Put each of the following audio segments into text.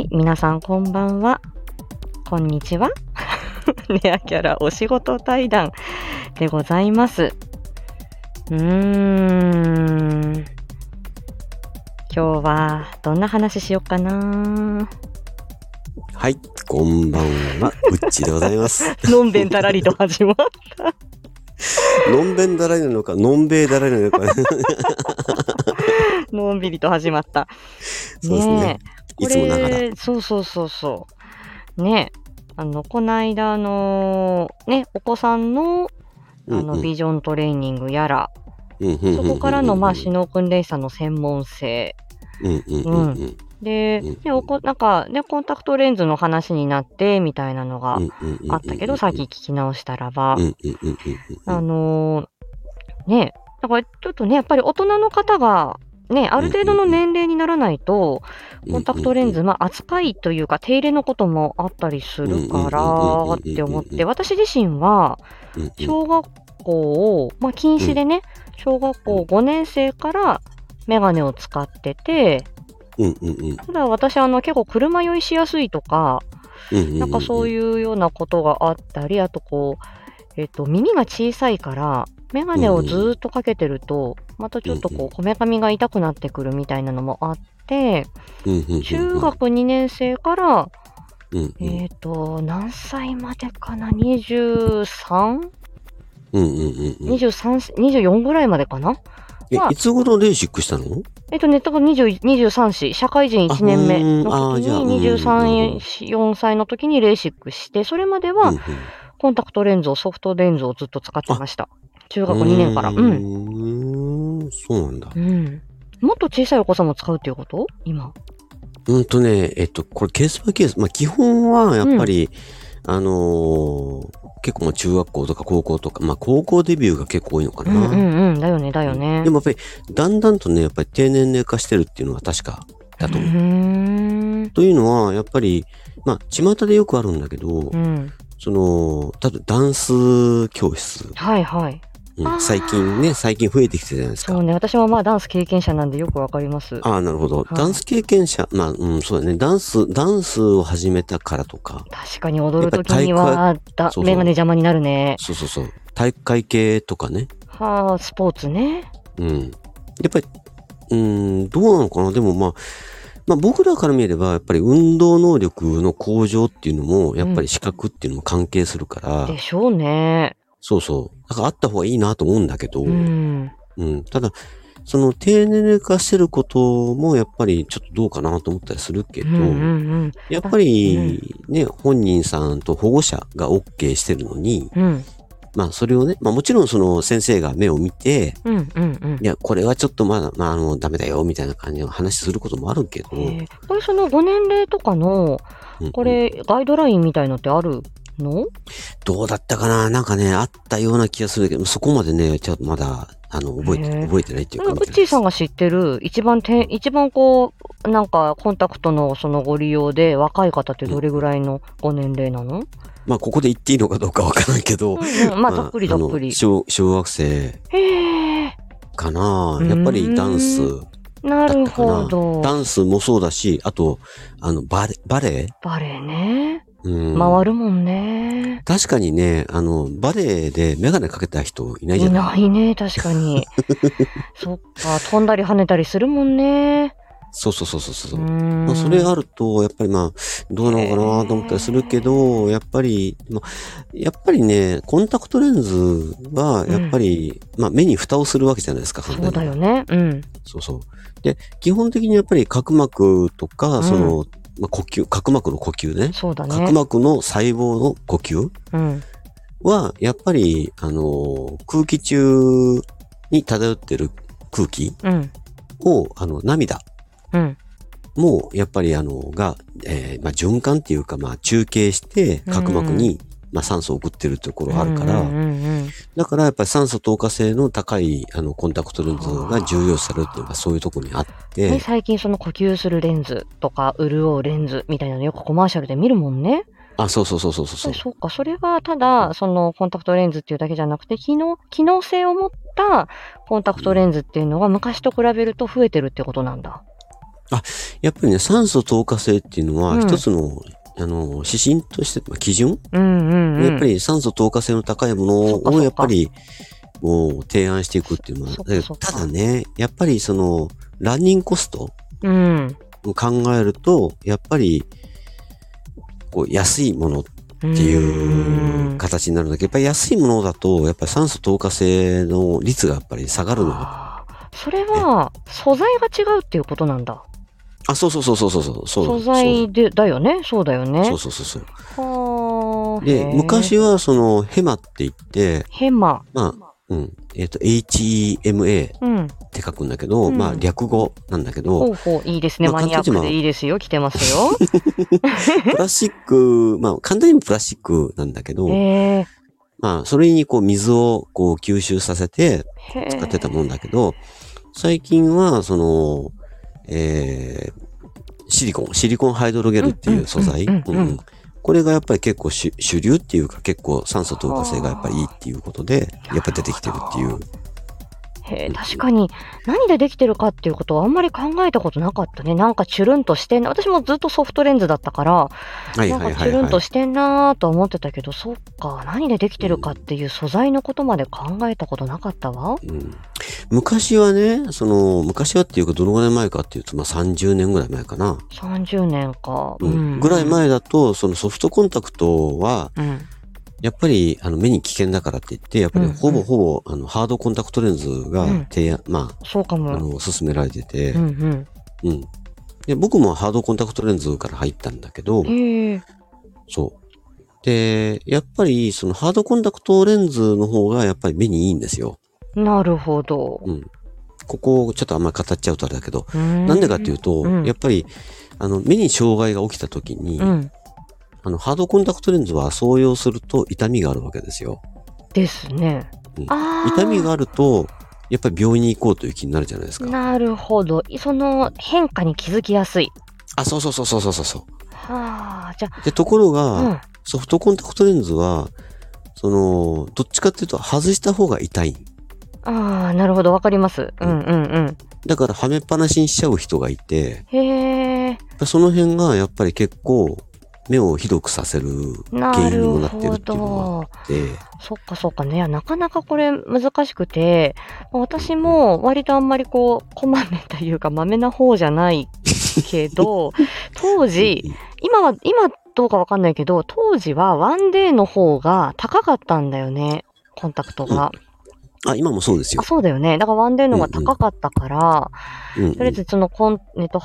はい、皆さんこんばんは。こんにちは。ネアキャラお仕事対談でございます。うーん。今日はどんな話しようかな。はい、こんばんは、うっちでございます。のんべんたらりと始まっ のんべんだらりなのか、のんべいだらりなのか、のんびりと始まった。そうですね。いつもながら。これそうそうそうそう。ね。あの、この間の、ね、お子さんの、あの、うん。うんビジョントレーニングやら、うんうんそこからの、まあ、首脳訓練士さんの専門性。うんうんうんうん。で、うんね、おこなんか、ね、コンタクトレンズの話になって、みたいなのがあったけど、さっき聞き直したらば。あのーね、だからちょっとね、やっぱり大人の方が、ね、ある程度の年齢にならないと、コンタクトレンズ、まあ、扱いというか、手入れのこともあったりするからって思って、私自身は、小学校を、まあ、禁止でね、小学校5年生からメガネを使ってて、ただ私、あの、結構車酔いしやすいとか、なんかそうういうようなことがあったり、あとこう、えっ、と、耳が小さいから、メガネをずーっとかけてると、またちょっとこう、こめかみが痛くなってくるみたいなのもあって、中学2年生から、えっ、と、何歳までかな ?23?23、うんうんうんうん。24ぐらいまでかな？えまあ。いつ頃レーシックしたの？えっ、とね、だから20 23歳、社会人1年目の時に、23、4歳の時にレーシックして、それまではコンタクトレンズを、ソフトレンズをずっと使ってました。中学2年から。ううん。そうなんだうん。もっと小さいお子さんも使うっていうこと？今。うんとね、えっと、これケースバイケース。まあ、基本はやっぱり、あのー結構まあ中学校とか高校とか、まあ高校デビューが結構多いのかな。うんうんうん。だよね、だよね。でもやっぱり、だんだんとね、やっぱり低年齢化してるっていうのは確かだとう思う。というのは、やっぱり、まあ、巷でよくあるんだけど、うん。その、例えばダンス教室、はいはい。最近ね、最近増えてきてるじゃないですか。そうね。私もまあダンス経験者なんでよくわかります。ああ、なるほど。いダンス経験者、まあ、うん、そうだね。ダンス、ダンスを始めたからとか、確かに踊るときには、だそうそうメガネ邪魔になるね。そうそうそう。体育会系とかね。はあ、スポーツね。うん。やっぱり、うん、どうなのかなでもまあ、まあ僕らから見れば、やっぱり運動能力の向上っていうのも、やっぱり視覚っていうのも関係するから、でしょうね。そうそう。だからあった方がいいなと思うんだけど、ううん。ん。ただ、その低年齢化してることもやっぱりちょっとどうかなと思ったりするけど、うんうんうん。やっぱりね、本人さんと保護者が OK してるのに、うん。まあそれをね、まあもちろんその先生が目を見て、うんうんうん。いや、これはちょっとまだ、まあ、あの、ダメだよ、みたいな感じの話することもあるけど、えーこれそのご年齢とかの、うんこれ、ガイドラインみたいのってある？の？どうだったかな？なんかね、あったような気がするけど、そこまでね、ちょっとまだ、あの、覚えて、覚えてないっていうか、ウッチーさんが知ってる、一番て、一番こう、なんか、コンタクトのそのご利用で、若い方ってどれぐらいのご年齢なの、まあ、ここで言っていいのかどうかわからないけど、うんうん、まあ、ざっくりざっくり。小、小学生へえ、かな。やっぱりダンスなる。ほど。ダンスもそうだし、あと、あの、バレ、バレエバレエね。うん。回るもんね。確かにね、あの、バレエでメガネかけた人いないじゃいない？ないね、確かに。そっか、飛んだり跳ねたりするもんね。そうそうそうそうそうまあ、それあると、やっぱりまあ、どうなのかなと思ったりするけど、やっぱり、まあ、やっぱりね、コンタクトレンズは、やっぱり、まあ、目に蓋をするわけじゃないですか、簡そうだよね。うん。そうそう。で、基本的にやっぱり角膜とか、うんその、まあ、呼吸、角膜の呼吸ね。そうだ角ね。膜の細胞の呼吸うん。は、やっぱり、あの、空気中に漂ってる空気うん。を、あの、涙うん。も、やっぱりあの、が、えーまあ、循環っていうか、まあ、中継して、角膜に、まあ、酸素を送ってるところがあるから、だからやっぱり酸素透過性の高い、あの、コンタクトレンズが重要視されるっていうのがそういうところにあっね、て、最近その呼吸するレンズとか、潤うレンズみたいなのよくコマーシャルで見るもんね。あ、そうそうそうそうそう。そうか、それがただ、そのコンタクトレンズっていうだけじゃなくて、機能、機能性を持ったコンタクトレンズっていうのが昔と比べると増えてるってことなんだ。やっぱりね、酸素透過性っていうのは、うん。一つの、あの、指針として、まあ基準、うんうんうん。やっぱり酸素透過性の高いものを、やっぱり、もう提案していくっていうのはただね、やっぱりその、ランニングコストうん。を考えると、やっぱり、こう、安いものっていう形になるんだけ。ど、やっぱり安いものだと、やっぱり酸素透過性の率がやっぱり下がるのそれは、素材が違うっていうことなんだ。あ、そうそうそうそうそうそう。そう素材で、だよね。そうだよね。そうそうそうそう。はあ。で、昔はそのヘマって言って、ヘマ。まあ、うん、えっ、と、HEMA うん。って書くんだけど、うんまあ略語なんだけど、ほうほう、いいですね。まあマニアックでいいですよ。来てますよ。プラスチック、まあ簡単にプラスチックなんだけど。まあそれにこう水をこう吸収させて。使ってたもんだけど、最近はその、えー、シリコン、シリコンハイドロゲルっていう素材、これがやっぱり結構主主流っていうか結構酸素透過性がやっぱりいいっていうことで、やっぱり出てきてるっていう。へえ、確かに、何でできてるかっていうことはあんまり考えたことなかったね。なんかチュルンとしてんな。私もずっとソフトレンズだったから、はいなんはいはいはいかチュルンと。してんなーとは思ってたけど、そっか、何でできてるかっていう素材のことまで考えたことなかったわ。うん昔はね、その、昔はっていうかどのぐらい前かっていうと、まあ30年ぐらい前かな。30年か。うんぐらい。前だと、そのソフトコンタクトは、うん。やっぱり、あの、目に危険だからって言って、やっぱりうんほぼほぼ、あの、ハードコンタクトレンズがうん提案、まあ、あそうかも。の、勧められててう、んうん。で、僕もハードコンタクトレンズから入ったんだけど。そう。で、やっぱり、そのハードコンタクトレンズの方がやっぱり目にいいんですよ。なるほど。うん。ここをちょっとあんまり語っちゃうとあれだけど、ななんでかっていうと、うんやっぱり、あの、目に障害が起きた時に、うん。あの、ハードコンタクトレンズは装用すると痛みがあるわけですよ。ですね。うん痛みがあると、やっぱり病院に行こうという気になるじゃないですか。なるほど。その変化に気づきやすい。あ、そうそうそうそうそうそう。はあ、じゃで、ところあ、が、うん。ソフトコンタクトレンズは、その、どっちかっていうと外した方が痛い。ああ、なるほど。わかります。うんうんだからはめっぱなしにしちゃう人がいて、うん。へえ。その辺がやっぱり結構目をひどくさせるな原因にるもなってるほっていうのがあど。って、そっかそっかね。いやなかなかこれ難しくて、私も割とあんまりこう、こまめというか、まめな方じゃないけど、当時、今は、今どうかわかんないけど、当時はワンデーの方が高かったんだよね。コンタクトが。あ、今もそうですよあ、。そうだよね。だからワンデーの方が高かったから、うんうんとりあえずそのコン、えっと、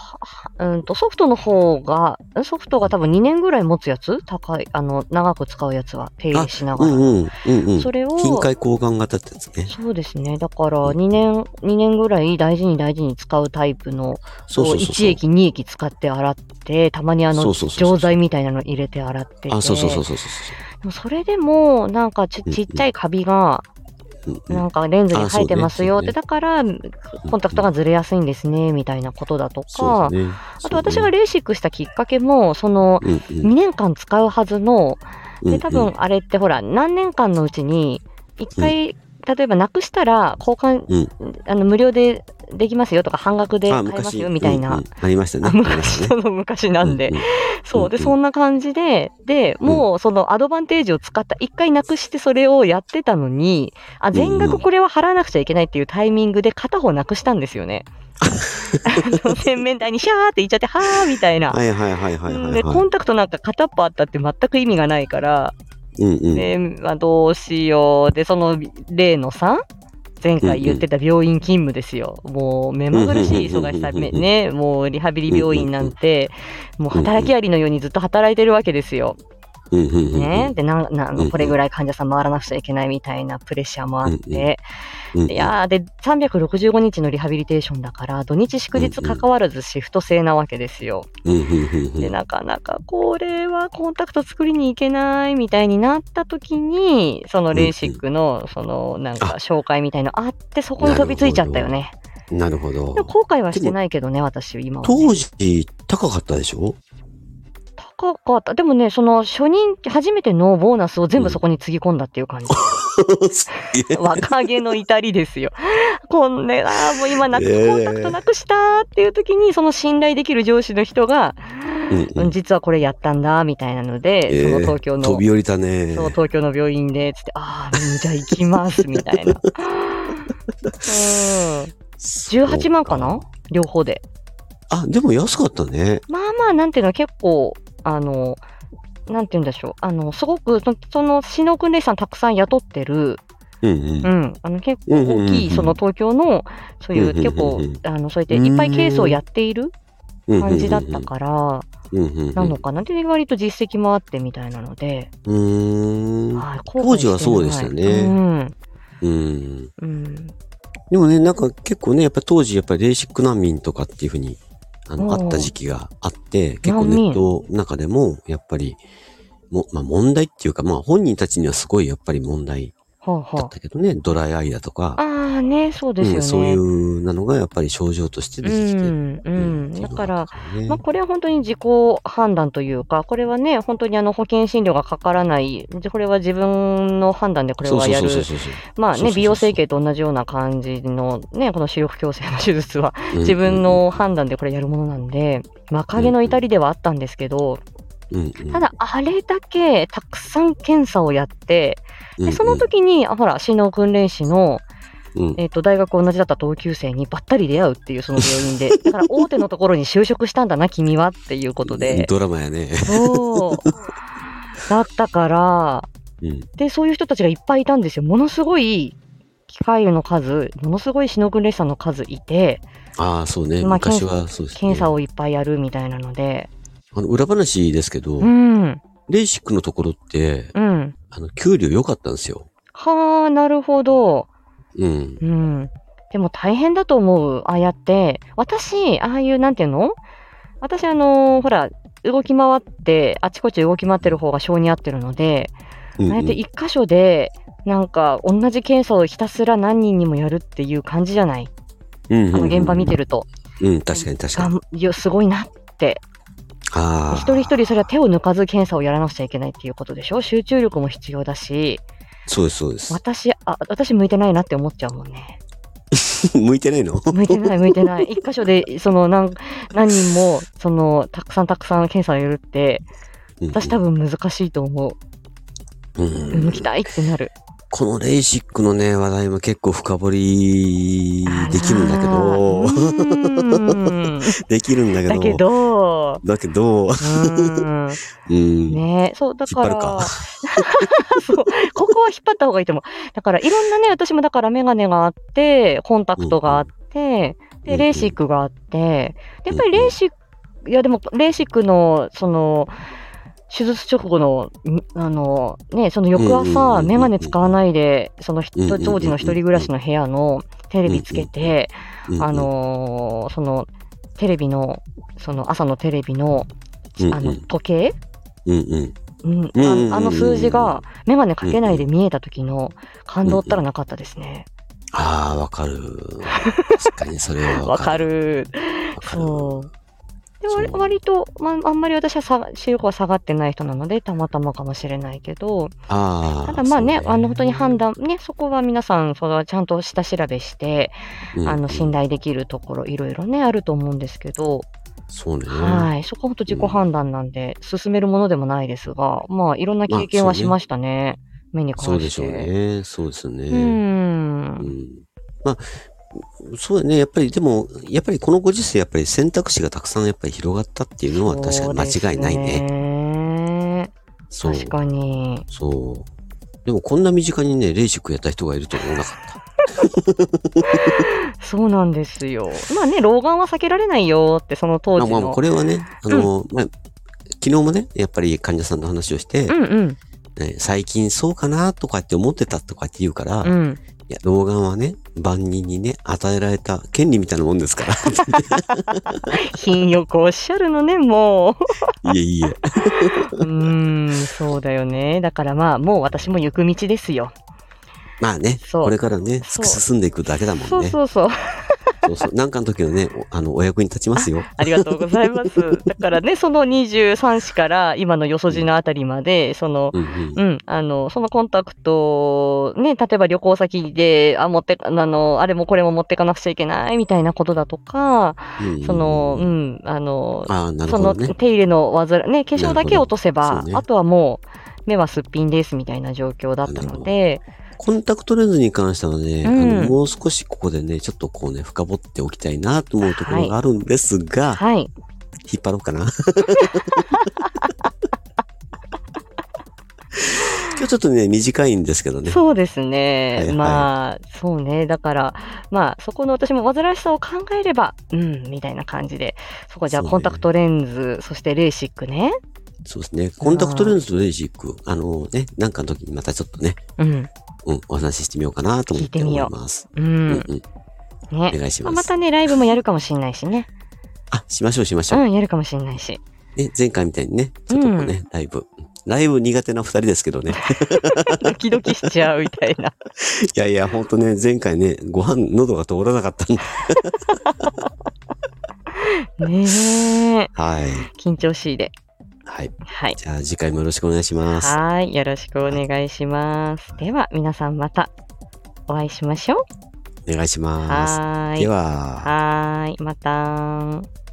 うんと、ソフトの方が、ソフトが多分2年ぐらい持つやつ？高い、あの、長く使うやつは、手入れしながら。うんうんうんうん。それを、近海交換型ってやつね。そうですね。だから、2年、2年ぐらい大事に大事に使うタイプの、そうそうそうそう。1液、2液使って洗って、たまにあの、錠剤みたいなの入れて洗ってて。あ、そうそうそうそうそでもそれでも、なんかちうんちっちゃいカビが、う。うんうんなんかレンズに生えてますよって、だから、コンタクトがずれやすいんですね、みたいなことだとか。あと私がレーシックしたきっかけも、その、うんうん。2年間使うはずの、うんで、多分あれってほら、何年間のうちに、1回、例えばなくしたら交換、うん。あの無料でできますよとか、半額であ、買えます昔よみたいな。うんうんありましたね。昔の昔なんで。ううそう。んうんそんな感じで、で、もうそのアドバンテージを使った、一回なくしてそれをやってたのに、あ、全額これは払わなくちゃいけないっていうタイミングで片方なくしたんですよね。洗面台にシャーって言っちゃって、はーみたいな。はいはいはいはいはいで、コはンタクトなんか片っぽあったって全く意味がないから、い。うんうん。で、まあ、どうしよう。で、その例のさ、前回言ってた病院勤務ですよ。もう目まぐるしい忙しさ、ね、もうリハビリ病院なんて、もう働きありのようにずっと働いてるわけですよ。ね。で、なん、なこれぐらい患者さん回らなくちゃいけないみたいなプレッシャーもあって、いやーで、365日のリハビリテーションだから、土日祝日関わらずシフト制なわけですよ。で、なかなかこれはコンタクト作りに行けないみたいになった時に、そのレーシックの、そのなんか紹介みたいのあって、そこに飛びついちゃったよね。なるほど。後悔はしてないけどね、私、今は、ね。当時、高かったでしょ？高かった。でもね、その初任、初めてのボーナスを全部そこにつぎ込んだっていう感じ。すげえ若気の至りですよ。こんね、ああ、もう今なく、コンタクトなくしたっていう時に、その信頼できる上司の人が、うんうん実はこれやったんだ、みたいなので、えーその東京の、飛び降りたね。そう、東京の病院で、つって、ああ、うんじゃあ行きます、みたいな。うん。18万かな？両方で。あ、でも安かったね。まあまあ、なんていうの、結構、あの、なんて言うんでしょう。あの、すごく、そその、死の訓練士さんたくさん雇ってる、うんううん。ん、あの、結構大きい、その東京の、そういう、結構、あの、そうやっていっぱいケースをやっている感じだったから。なのかな。で、割と実績もあってみたいなので、うーん。はい当時はそうでしたよねうん。うん。うん。でもね、なんか結構ね、やっぱり当時、やっぱりレーシック難民とかっていうふうに、あの、あった時期があって、結構ネットの中でも、やっぱり、も、まあ問題っていうか、まあ本人たちにはすごいやっぱり問題だっ。たけどね、ドライアイだとか、ああね、そうですよね。うん、そういうなのがやっぱり症状として出てきて。うん、うん。だから、、ね、まあ、これは本当に自己判断というか、これはね、本当にあの保険診療がかからない、でこれは自分の判断でこれはやる。まあね、美容整形と同じような感じのね、この視力矯正の手術は、うん自分、の判断でこれやるものなんで、まあ、影の至りではあったんですけど、うんうん、ただ、あれだけたくさん検査をやって、でその時に、あほら、心脳訓練士の、うん、えっ、と、大学同じだった同級生にばったり出会うっていう、その病院で。だから、大手のところに就職したんだな、君はっていうことで。ドラマやね。そう。だったから、うん。で、そういう人たちがいっぱいいたんですよ。ものすごい機械の数、ものすごいシノ訓練士さんの数いて、ああ、そうね。まあ昔はそうですね。検査をいっぱいやるみたいなので。あの、裏話ですけど、うん。レーシックのところって、うん。あの、給料良かったんですよ。はあ、なるほど。うん。うん。でも大変だと思う。ああやって。私、ああいう、なんていうの？私、あのーほら、動き回って、あちこち動き回ってる方が性に合ってるので、うん、ああやって一箇所で、なんか、同じ検査をひたすら何人にもやるっていう感じじゃない？うん、うん。あの現場見てると。うん、確かに確かに。すごいなって。一人一人それは手を抜かず検査をやらなくちゃいけないっていうことでしょ？集中力も必要だし、そうです、そうです。私、あ、私向いてないなって思っちゃうもんね。向いてないの？向いてない、向いてない。一箇所で、その、何、何人も、その、たくさんたくさん検査をやるって、私多分難しいと思う。うん、抜きたいってなる。このレーシックのね、話題も結構深掘りできるんだけど、できるんだけど、だけど、だけど、うーん。うん。ねそう、だから、か。そう、ここは引っ張った方がいいと思う。だから、いろんなね、私もだからメガネがあって、コンタクトがあって、で、うんうん。レーシックがあって、でやっぱりレーシック、いやでも、レーシックの、その、手術直後の、んあの、ね、その翌朝、んメガネ使わないで、その当時の一人暮らしの部屋のテレビつけて、うんあ、のーその、テレビの、その朝のテレビの、あの、時計？うんああの数字がメガネかけないで見えた時の感動ったらなかったですね。ああ、わかる。確かにそれはわか。る。わかる。そう。で割と、まあ、あんまり私はさ視力は下がってない人なので、たまたまかもしれないけど、ああ。ただまあね、そうあの本当に判断、ね、そこは皆さん、それはちゃんと下調べして、うんあの信頼できるところ、いろいろね、あると思うんですけど、そうね。はい、そこは本当自己判断なんで、進めるものでもないですが、まあ、いろんな経験はしましたね、目に関して。そうでしょうね。そうですよね。う。うんんまあ、そうだね。やっぱり、でも、やっぱりこのご時世、やっぱり選択肢がたくさんやっぱり広がったっていうのは確かに間違いないね。ね。そう。確かに。そう。でもこんな身近にね、レーシックやった人がいると思わなかった。そうなんですよ。まあね、老眼は避けられないよって、その当時の。まあまあ、これはね、あの、まあ、昨日もね、やっぱり患者さんと話をして、うんうん。ね最近そうかなとかって思ってたとかって言うから、いうん。や、老眼はね、万人にね、与えられた権利みたいなもんですから。品よくおっしゃるのね、もいえいえ。う。ん、そうだよね。だからまあ、もう私も行く道ですよ。まあね、これからね、進んでいくだけだもんね。そうそうそう。そうそう。なんかの時のね、おあの、お役に立ちますよ。ありがとうございます。だからね、その23市から今のよそじのあたりまで、その、うんうん。うん、あの、そのコンタクト、ね、例えば旅行先で、あ、持って、あの、あれもこれも持ってかなくちゃいけないみたいなことだとか、うんうんその、うん、あの、ああ、なるその。手入れの煩い、ね、化粧だけ落とせば、ねあとはもう、目はすっぴんですみたいな状況だったので、コンタクトレンズに関してはね、うんあの、もう少しここでね、ちょっとこうね、深掘っておきたいなと思うところがあるんですが、はい。引っ張ろうかな。今日ちょっとね、短いんですけどね。そうですね。はいはいまあ、そうね。だから、まあ、そこの私も煩わしさを考えれば、うん、みたいな感じで、そこじゃあコンタクトレンズ、そしてレーシックね。そうですね。コンタクトレンズとレーシック、あのね、なんかの時にまたちょっとね、うん、うん、お話ししてみようかなと思って思います。う。うんんうん。ねお。願いしま。まあますたね、ライブもやるかもしれないしね。あ、しましょうしましょう。うん、やるかもしれないし。ね、前回みたいにね、ちょっとこうね、ライブ。ライブ苦手な二人ですけどね。ドキドキしちゃうみたいな。いやいや、ほんとね、前回ね、ご飯、喉が通らなかったんで。ねえ。はい。緊張しいで。はい。はい。じゃあ次回もよろしくお願いします。はい。よろしくお願いします。では、皆さんまたお会いしましょう。お願いします。はーい。では。はーい。また。